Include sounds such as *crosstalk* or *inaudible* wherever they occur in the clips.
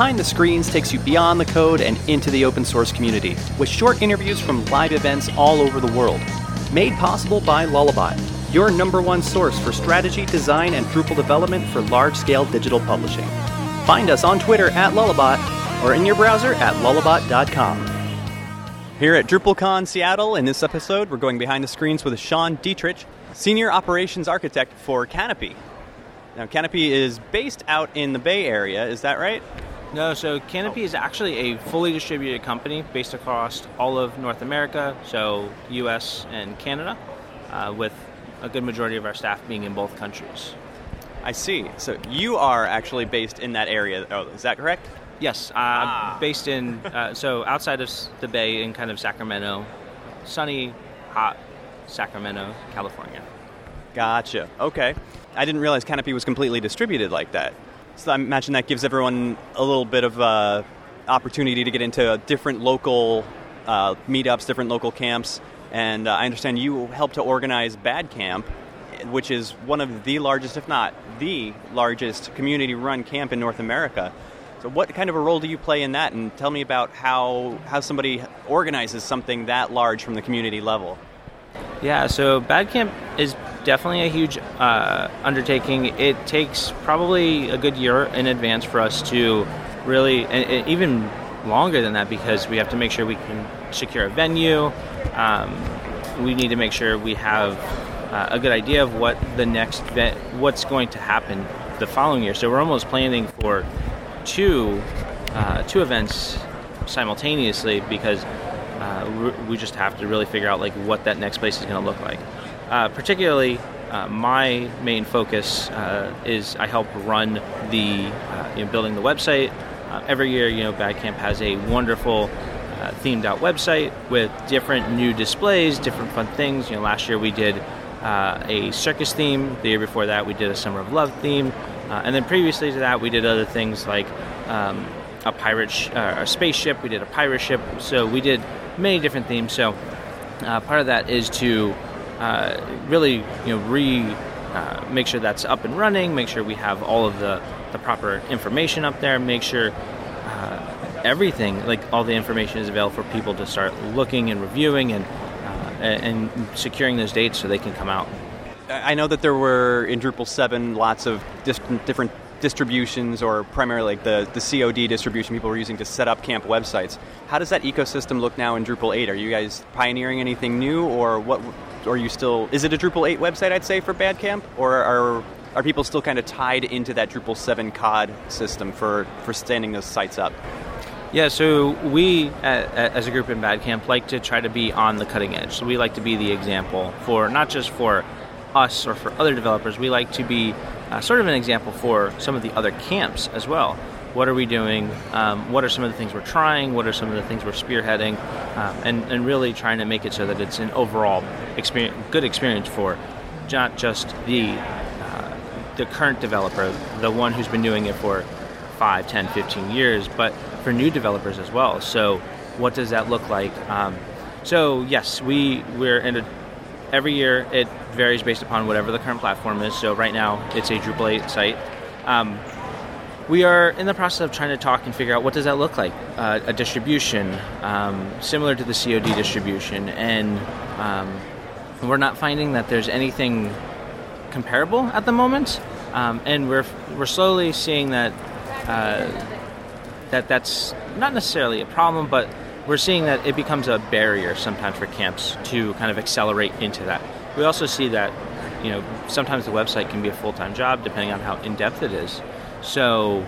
Behind the Screens takes you beyond the code and into the open source community with short interviews from live events all over the world. Made possible by Lullabot, your number one source for strategy, design, and Drupal development for large scale digital publishing. Find us on Twitter at Lullabot or in your browser at lullabot.com. Here at DrupalCon Seattle, in this episode, we're going behind the screens with Sean Dietrich, Senior Operations Architect for Kanopi. Now, Kanopi is based out in the Bay Area, is that right? No, so Kanopi is actually a fully distributed company based across all of North America, so US and Canada, uh, with a good majority of our staff being in both countries. I see. So you are actually based in that area. Oh, is that correct? Yes, uh, ah. based in uh, so outside of the Bay in kind of Sacramento, sunny, hot Sacramento, California. Gotcha. Okay. I didn't realize Kanopi was completely distributed like that. So I imagine that gives everyone a little bit of uh, opportunity to get into different local uh, meetups, different local camps. And uh, I understand you helped to organize BADCamp, which is one of the largest, if not the largest, community-run camp in North America. So, what kind of a role do you play in that? And tell me about how how somebody organizes something that large from the community level. Yeah, so BADCamp is definitely a huge uh, undertaking. It takes probably a good year in advance for us to really, and, and even longer than that, because we have to make sure we can secure a venue. Um, we need to make sure we have uh, a good idea of what the next what's going to happen the following year. So we're almost planning for two uh, two events simultaneously because uh, we just have to really figure out like what that next place is going to look like. Uh, particularly, uh, my main focus uh, is I help run the uh, you know, building the website. Uh, every year, you know, BADCamp has a wonderful themed out website with different new displays, different fun things. You know, last year we did a circus theme. The year before that, we did a summer of love theme, and then previously to that, we did other things like um, a pirate, sh- a spaceship. We did a pirate ship. So we did many different themes. So uh, part of that is to uh, really you know re uh, make sure that's up and running, make sure we have all of the, the proper information up there, make sure uh, everything like all the information is available for people to start looking and reviewing and uh, and securing those dates so they can come out. I know that there were in Drupal 7 lots of different distributions or primarily like the, the COD distribution people were using to set up camp websites. How does that ecosystem look now in Drupal 8? Are you guys pioneering anything new or what are you still is it a Drupal 8 website I'd say for BADCamp or are are people still kind of tied into that Drupal 7 COD system for for standing those sites up? Yeah, so we, as a group in Badcamp, like to try to be on the cutting edge. So we like to be the example for not just for us or for other developers. We like to be uh, sort of an example for some of the other camps as well. What are we doing? Um, what are some of the things we're trying? What are some of the things we're spearheading? Um, and, and really trying to make it so that it's an overall experience, good experience for not just the uh, the current developer, the one who's been doing it for 5, 10, 15 years, but for new developers as well. So, what does that look like? Um, so, yes, we we're in a every year it varies based upon whatever the current platform is. So right now it's a Drupal 8 site. Um, we are in the process of trying to talk and figure out what does that look like uh, a distribution um, similar to the COD distribution and um, we're not finding that there's anything comparable at the moment um, and we're, we're slowly seeing that uh, that that's not necessarily a problem but we're seeing that it becomes a barrier sometimes for camps to kind of accelerate into that. We also see that, you know, sometimes the website can be a full time job depending on how in depth it is. So,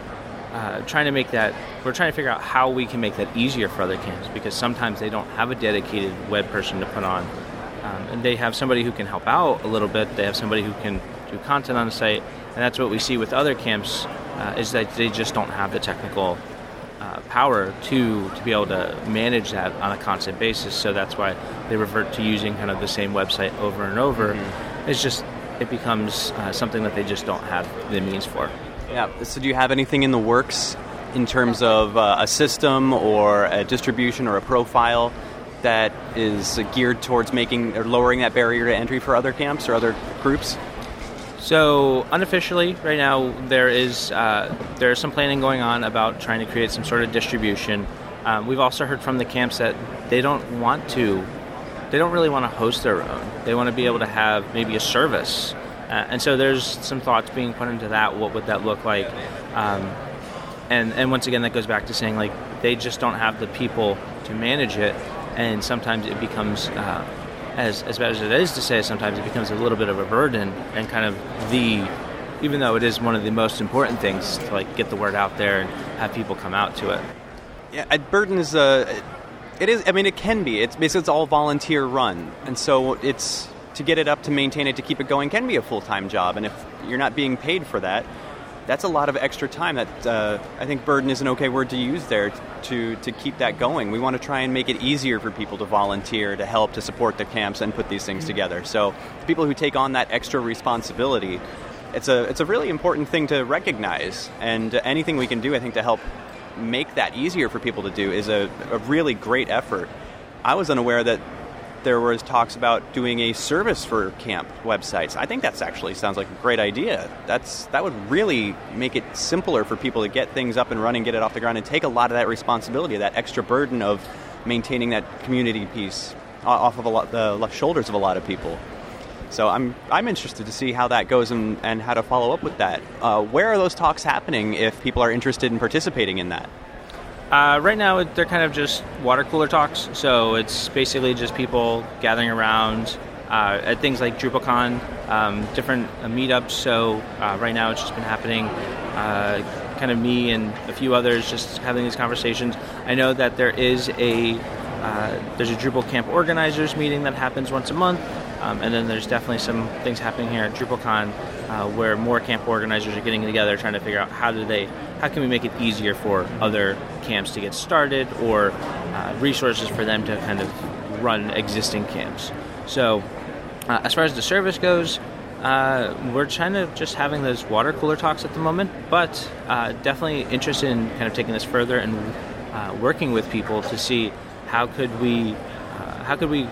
uh, trying to make that, we're trying to figure out how we can make that easier for other camps because sometimes they don't have a dedicated web person to put on. Um, and they have somebody who can help out a little bit, they have somebody who can do content on the site. And that's what we see with other camps uh, is that they just don't have the technical uh, power to to be able to manage that on a constant basis. So that's why they revert to using kind of the same website over and over. Mm-hmm. It's just it becomes uh, something that they just don't have the means for. Yeah. So do you have anything in the works in terms of uh, a system or a distribution or a profile? That is geared towards making or lowering that barrier to entry for other camps or other groups. So unofficially, right now there is uh, there is some planning going on about trying to create some sort of distribution. Um, we've also heard from the camps that they don't want to, they don't really want to host their own. They want to be able to have maybe a service, uh, and so there's some thoughts being put into that. What would that look like? Um, and and once again, that goes back to saying like they just don't have the people to manage it, and sometimes it becomes. Uh, as, as bad as it is to say, sometimes it becomes a little bit of a burden and kind of the, even though it is one of the most important things to like get the word out there and have people come out to it. Yeah, burden is a, it is. I mean, it can be. It's basically it's all volunteer run, and so it's to get it up, to maintain it, to keep it going, can be a full time job. And if you're not being paid for that, that's a lot of extra time. That uh, I think burden is an okay word to use there to to keep that going. We want to try and make it easier for people to volunteer, to help, to support the camps, and put these things together. So people who take on that extra responsibility, it's a it's a really important thing to recognize. And anything we can do, I think, to help make that easier for people to do is a, a really great effort. I was unaware that there was talks about doing a service for camp websites. I think that's actually sounds like a great idea. That's that would really make it simpler for people to get things up and running, get it off the ground, and take a lot of that responsibility, that extra burden of maintaining that community piece off of a lot, the shoulders of a lot of people. So I'm I'm interested to see how that goes and, and how to follow up with that. Uh, where are those talks happening if people are interested in participating in that? Uh, right now, they're kind of just water cooler talks. So it's basically just people gathering around uh, at things like DrupalCon, um, different uh, meetups. So uh, right now, it's just been happening. Uh, kind of me and a few others just having these conversations. I know that there is a uh, there's a Drupal camp organizers meeting that happens once a month. Um, and then there's definitely some things happening here at DrupalCon uh, where more camp organizers are getting together trying to figure out how do they how can we make it easier for other camps to get started or uh, resources for them to kind of run existing camps. So uh, as far as the service goes, uh, we're kind of just having those water cooler talks at the moment, but uh, definitely interested in kind of taking this further and uh, working with people to see how could we how could we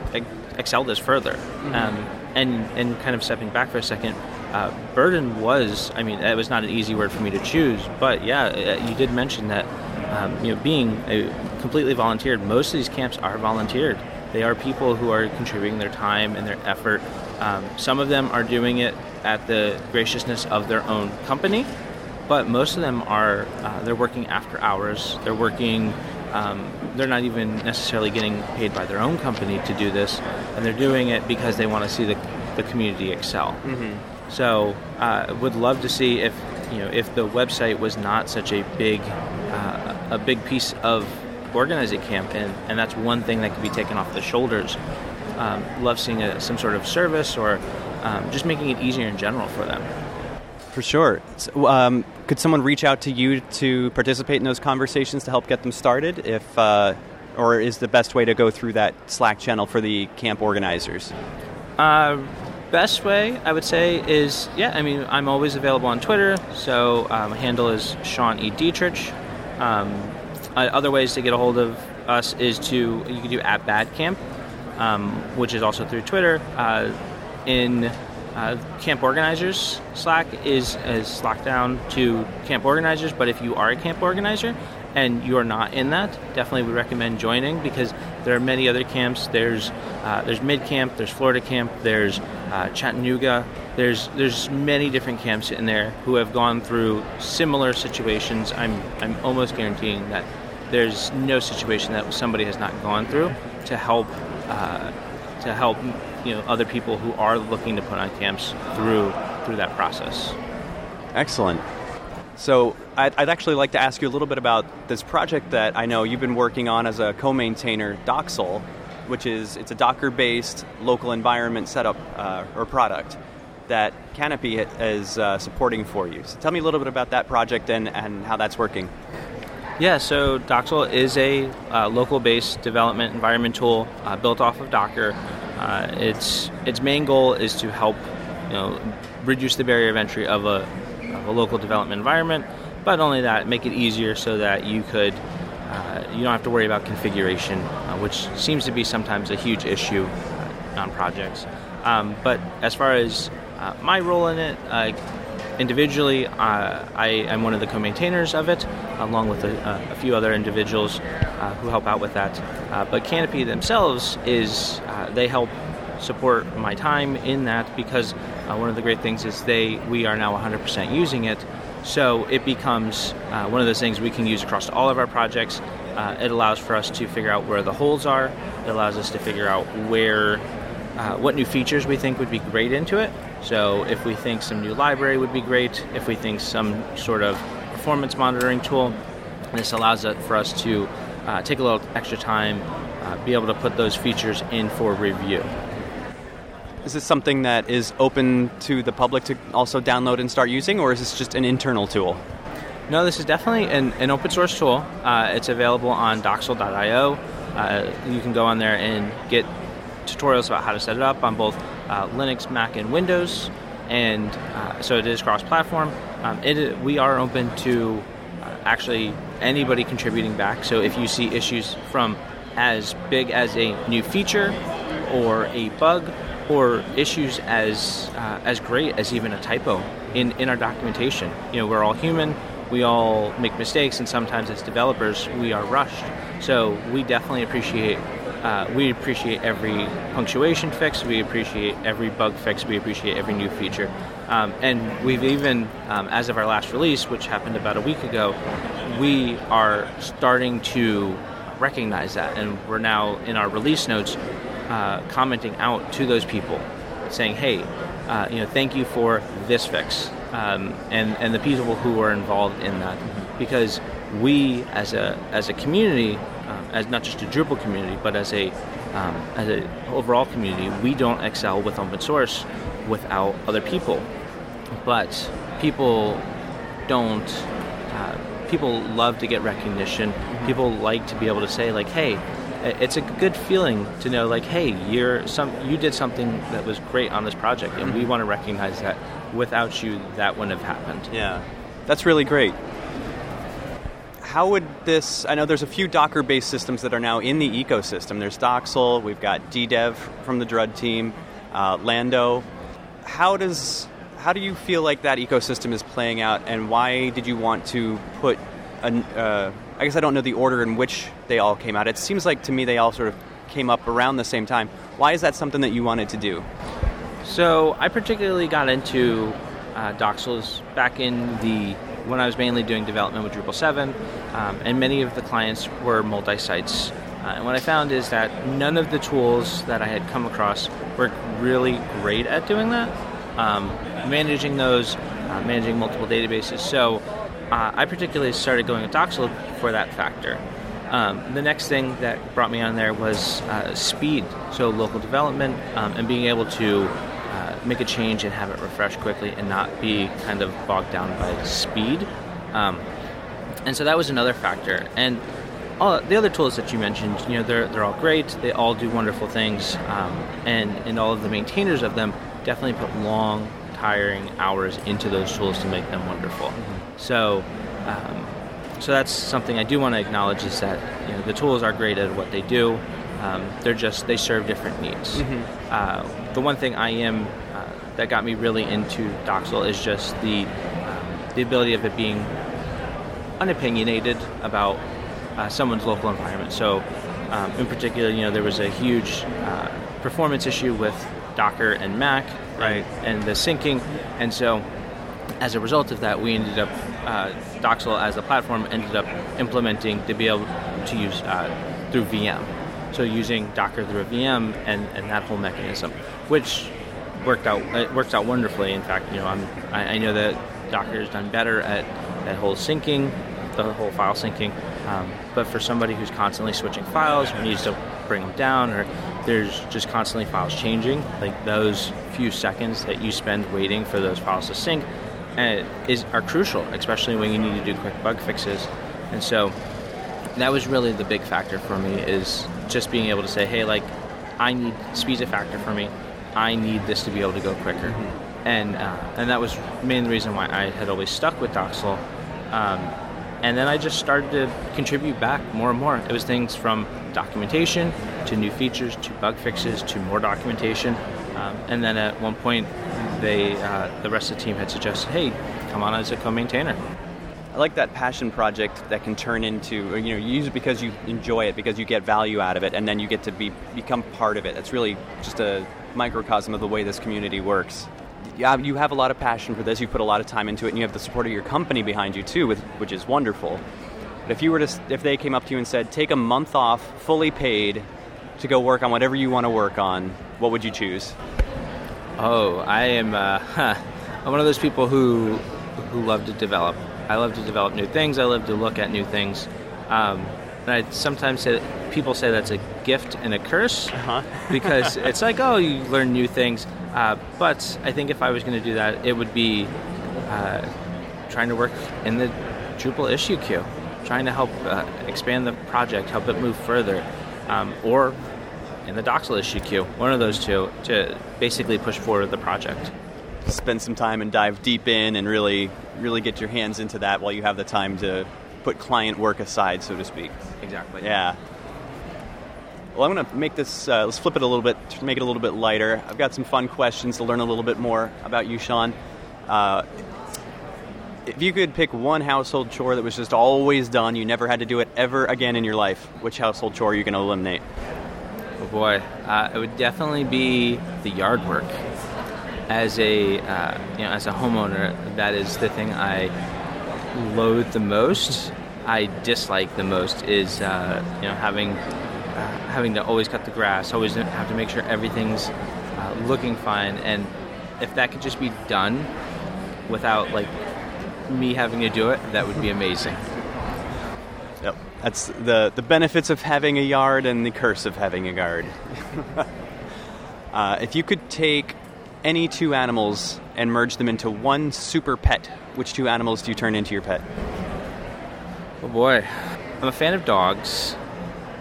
excel this further. Mm-hmm. Um, and and kind of stepping back for a second, uh, burden was I mean it was not an easy word for me to choose, but yeah, uh, you did mention that um, you know being a completely volunteered. Most of these camps are volunteered. They are people who are contributing their time and their effort. Um, some of them are doing it at the graciousness of their own company, but most of them are uh, they're working after hours. They're working um, they're not even necessarily getting paid by their own company to do this, and they're doing it because they want to see the, the community excel. Mm-hmm. So, uh, would love to see if you know if the website was not such a big uh, a big piece of organizing camp, and, and that's one thing that could be taken off the shoulders. Um, love seeing a, some sort of service or um, just making it easier in general for them. For sure. So, um, could someone reach out to you to participate in those conversations to help get them started? If uh, or is the best way to go through that Slack channel for the camp organizers? Uh, best way I would say is yeah. I mean, I'm always available on Twitter, so um, my handle is Sean E Dietrich. Um, other ways to get a hold of us is to you can do at BADCamp, um, which is also through Twitter. Uh, in uh, camp organizers Slack is is locked down to camp organizers, but if you are a camp organizer and you are not in that, definitely would recommend joining because there are many other camps. There's uh, there's MidCamp, there's Florida Camp, there's uh, Chattanooga. There's there's many different camps in there who have gone through similar situations. I'm I'm almost guaranteeing that there's no situation that somebody has not gone through to help uh, to help you know other people who are looking to put on camps through through that process. Excellent. So I'd, I'd, actually like to ask you a little bit about this project that I know you've been working on as a co-maintainer, Docksal, which is it's a Docker-based local environment setup uh, or product that Kanopi is uh, supporting for you. So tell me a little bit about that project and, and how that's working. Yeah, so Docksal is a uh, local-based development environment tool uh, built off of Docker uh, its its main goal is to help you know reduce the barrier of entry of a, of a local development environment, but only that make it easier so that you could uh, you don't have to worry about configuration, uh, which seems to be sometimes a huge issue uh, on projects. Um, but as far as uh, my role in it, uh, individually, uh, I am one of the co-maintainers of it, along with a, a few other individuals uh, who help out with that. Uh, but Kanopi themselves is they help support my time in that because one of the great things is they we are now 100% using it. So it becomes one of those things we can use across all of our projects. Uh, it allows for us to figure out where the holes are. It allows us to figure out where, uh, what new features we think would be great into it. So if we think some new library would be great, if we think some sort of performance monitoring tool, this allows it for us to uh, take a little extra time, uh, be able to put those features in for review. Is this something that is open to the public to also download and start using, or is this just an internal tool? No, this is definitely an, an open source tool. Uh, it's available on docksal.io. Uh, you can go on there and get tutorials about how to set it up on both uh, Linux, Mac, and Windows. And uh, so it is cross platform. Um, it, we are open to uh, actually anybody contributing back. So if you see issues from as big as a new feature or a bug or issues as uh, as great as even a typo in, in our documentation. You know, we're all human. We all make mistakes, and sometimes as developers, we are rushed. So we definitely appreciate uh, we appreciate every punctuation fix. We appreciate every bug fix. We appreciate every new feature. Um, and we've even, um, as of our last release, which happened about a week ago, we are starting to recognize that, and we're now in our release notes uh, commenting out to those people, saying, "Hey, uh, you know, thank you for this fix," um, and and the people who are involved in that, because we as a as a community, uh, as not just a Drupal community, but as a um, as an overall community, we don't excel with open source without other people. But people don't. Uh, people love to get recognition. People like to be able to say like, "Hey, it's a good feeling to know like hey you're some you did something that was great on this project and we mm-hmm. want to recognize that without you that wouldn't have happened yeah that's really great how would this i know there's a few docker based systems that are now in the ecosystem there's Docksal we've got ddev from the drud team uh, lando how does how do you feel like that ecosystem is playing out and why did you want to put a, uh, I guess I don't know the order in which they all came out. It seems like to me they all sort of came up around the same time. Why is that something that you wanted to do? So I particularly got into uh, Docksals back in the when I was mainly doing development with Drupal 7, um, and many of the clients were multi-sites. Uh, and what I found is that none of the tools that I had come across were really great at doing that, um, managing those, uh, managing multiple databases. So uh, I particularly started going with Docksal for that factor. Um, the next thing that brought me on there was uh, speed, so local development um, and being able to make a change and have it refresh quickly and not be kind of bogged down by speed. Um, and so that was another factor. And all the other tools that you mentioned, you know, they're, they're all great. They all do wonderful things, um, and and all of the maintainers of them definitely put long tiring hours into those tools to make them wonderful. Mm-hmm. So, um, so that's something I do want to acknowledge is that you know, the tools are great at what they do. Um, they're just they serve different needs. Mm-hmm. Uh, the one thing I am that got me really into Docksal is just the um, the ability of it being unopinionated about uh, someone's local environment. So, um, in particular, you know, there was a huge uh, performance issue with Docker and Mac, right, and, the syncing, and so as a result of that, we ended up uh, Docksal as a platform ended up implementing to be able to use uh, through VM. So using Docker through a VM and, and that whole mechanism, which worked out it works out wonderfully. In fact, you know I'm, I, I know that Docker has done better at that whole syncing, the whole file syncing. Um, but for somebody who's constantly switching files who needs to bring them down or there's just constantly files changing. Like those few seconds that you spend waiting for those files to sync uh, is are crucial, especially when you need to do quick bug fixes. And so that was really the big factor for me is just being able to say, hey, like I need speed's a factor for me. I need this to be able to go quicker. Mm-hmm. And uh, and that was main reason why I had always stuck with Docksal. Um, and then I just started to contribute back more and more. It was things from documentation to new features to bug fixes to more documentation. Um, and then at one point, they uh, the rest of the team had suggested, hey, come on as a co-maintainer. I like that passion project that can turn into you know you use it because you enjoy it because you get value out of it and then you get to be become part of it. It's really just a microcosm of the way this community works. Yeah, you have a lot of passion for this. You put a lot of time into it, and you have the support of your company behind you too, with, which is wonderful. But if you were to, if they came up to you and said, "Take a month off, fully paid, to go work on whatever you want to work on," what would you choose? Oh, I am. Uh, I'm one of those people who who love to develop. I love to develop new things. I love to look at new things. Um, and I sometimes say people say that's a gift and a curse Uh-huh. *laughs* because it's like, oh, you learn new things. Uh, but I think if I was going to do that, it would be uh, trying to work in the Drupal issue queue, trying to help uh, expand the project, help it move further, um, or in the Docksal issue queue, one of those two, to basically push forward the project. spend some time and dive deep in and really really get your hands into that while you have the time to put client work aside so to speak. Exactly. yeah. Well i'm going to make this uh, let's flip it a little bit to make it a little bit lighter. I've got some fun questions to learn a little bit more about you sean. Uh, if you could pick one household chore that was just always done you never had to do it ever again in your life which household chore are you going to eliminate? Oh boy, uh, it would definitely be the yard work. As a uh, you know, as a homeowner, that is the thing I loathe the most. I dislike the most is uh, you know having uh, having to always cut the grass, always have to make sure everything's uh, looking fine, and if that could just be done without like me having to do it, that would be amazing. Yep. That's the, the benefits of having a yard and the curse of having a yard. *laughs* uh, if you could take any two animals and merge them into one super pet, which two animals do you turn into your pet? Oh boy. I'm a fan of dogs,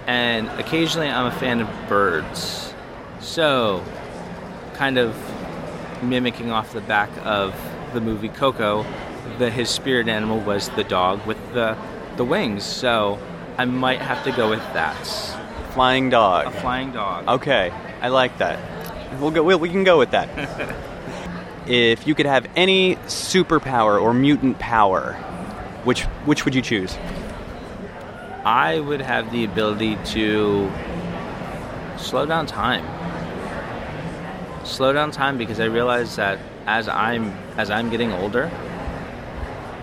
and occasionally I'm a fan of birds. So, kind of mimicking off the back of the movie Coco, the his spirit animal was the dog with the the wings. So, I might have to go with that. Flying dog. A flying dog. Okay, I like that. We'll go. We'll, we can go with that. if you could have any superpower or mutant power, which which would you choose? I would have the ability to slow down time. Slow down time because I realize that as I'm as I'm getting older,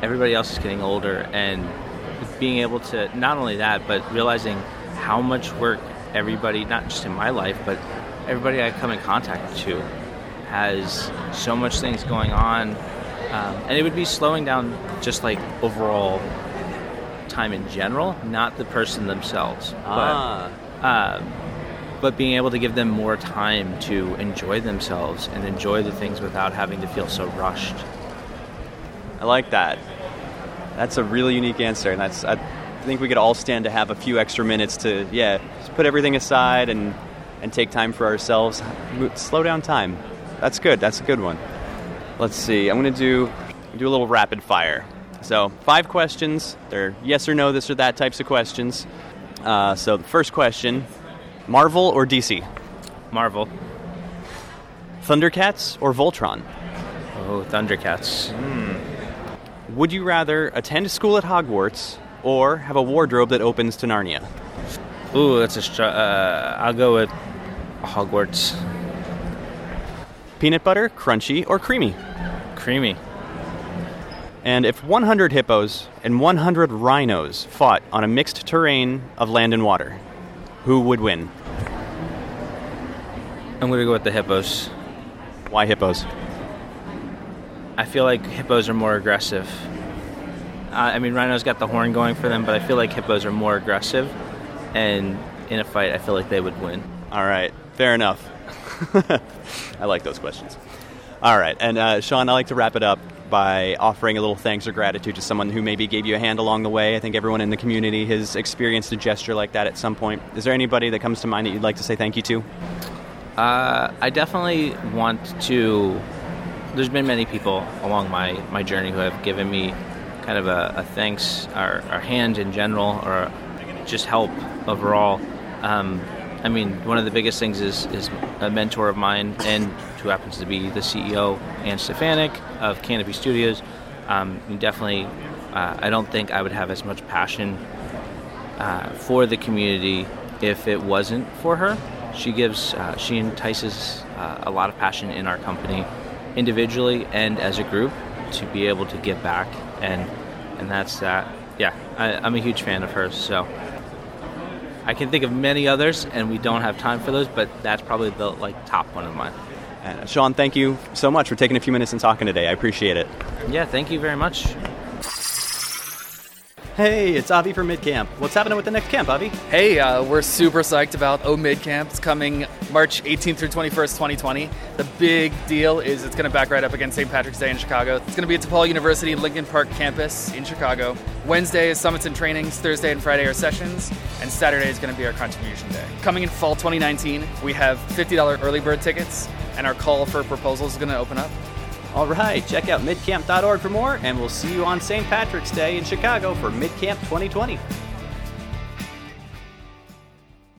everybody else is getting older and being able to not only that, but realizing how much work everybody, not just in my life, but everybody I come in contact to has so much things going on. Um, and it would be slowing down just like overall time in general, not the person themselves. Ah. But, um, but being able to give them more time to enjoy themselves and enjoy the things without having to feel so rushed. I like that. That's a really unique answer, and that's. I think we could all stand to have a few extra minutes to, yeah, just put everything aside and and take time for ourselves. Slow down time. That's good. That's a good one. Let's see. I'm gonna do do a little rapid fire. So five questions. They're yes or no, this or that types of questions. Uh, so the first question: Marvel or DC? Marvel. Thundercats or Voltron? Oh, Thundercats. Would you rather attend school at Hogwarts or have a wardrobe that opens to Narnia? Ooh, that's a. Str- uh, I'll go with Hogwarts. Peanut butter, crunchy, or creamy? Creamy. And if 100 hippos and 100 rhinos fought on a mixed terrain of land and water, who would win? I'm gonna go with the hippos. Why hippos? I feel like hippos are more aggressive. Uh, I mean, rhinos got the horn going for them, but I feel like hippos are more aggressive, and in a fight, I feel like they would win. All right, fair enough. *laughs* I like those questions. All right, and uh, Sean, I like to wrap it up by offering a little thanks or gratitude to someone who maybe gave you a hand along the way. I think everyone in the community has experienced a gesture like that at some point. Is there anybody that comes to mind that you'd like to say thank you to? Uh, I definitely want to. There's been many people along my, my journey who have given me kind of a, a thanks or, or hand in general or just help overall. Um, I mean, one of the biggest things is, is a mentor of mine, and who happens to be the CEO, Anne Stefanyk of Kanopi Studios. Um, definitely, uh, I don't think I would have as much passion uh, for the community if it wasn't for her. She gives, uh, she entices uh, a lot of passion in our company, individually and as a group, to be able to give back, and and that's that. Yeah, I, I'm a huge fan of hers. So I can think of many others, and we don't have time for those, but that's probably the like top one of mine. Uh, Sean, thank you so much for taking a few minutes and talking today. I appreciate it. Yeah, thank you very much. Hey, it's Avi from MidCamp. What's happening with the next camp, Avi? Hey, uh, we're super psyched about O MidCamp. It's coming March 18th through 21st, 2020. The big deal is it's going to back right up against St. Patrick's Day in Chicago. It's going to be at DePaul University Lincoln Park campus in Chicago. Wednesday is summits and trainings. Thursday and Friday are sessions, and Saturday is going to be our contribution day. Coming in fall 2019, we have $50 early bird tickets, and our call for proposals is going to open up. All right, check out midcamp.org for more, and we'll see you on St. Patrick's Day in Chicago for MidCamp 2020.